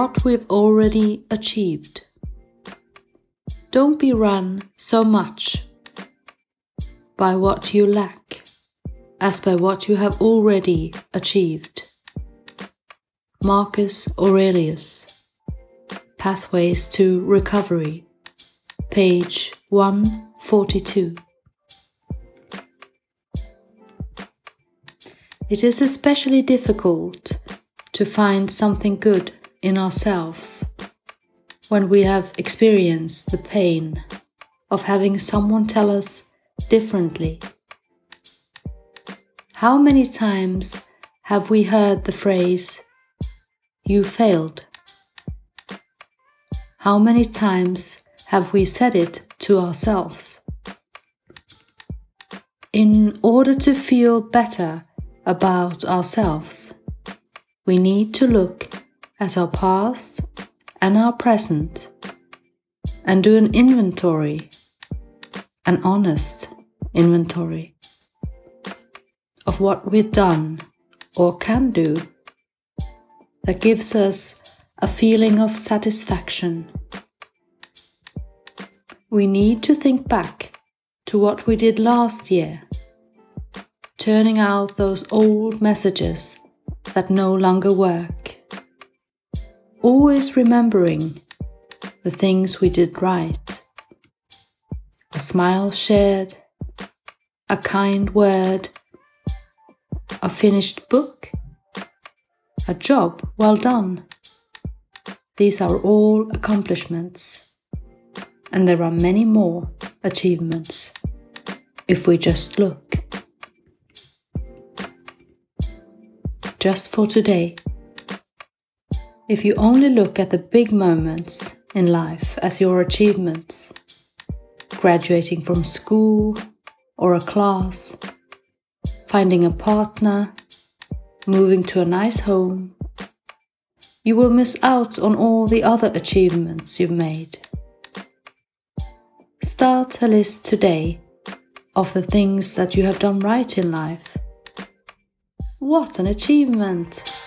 what we've already achieved. Don't be run so much by what you lack as by what you have already achieved. Marcus Aurelius Pathways to Recovery, page 142. It is especially difficult to find something good in ourselves when we have experienced the pain of having someone tell us differently. How many times have we heard the phrase, You failed? How many times have we said it to ourselves? In order to feel better about ourselves, we need to look at our past and our present and do an inventory, an honest inventory of what we've done or can do that gives us a feeling of satisfaction. We need to think back to what we did last year, turning out those old messages that no longer work. Always remembering the things we did right. A smile shared, a kind word, a finished book, a job well done. These are all accomplishments, and there are many more achievements if we just look. Just for today, if you only look at the big moments in life as your achievements, graduating from school or a class, finding a partner, moving to a nice home, you will miss out on all the other achievements you've made. Start a list today of the things that you have done right in life. What an achievement!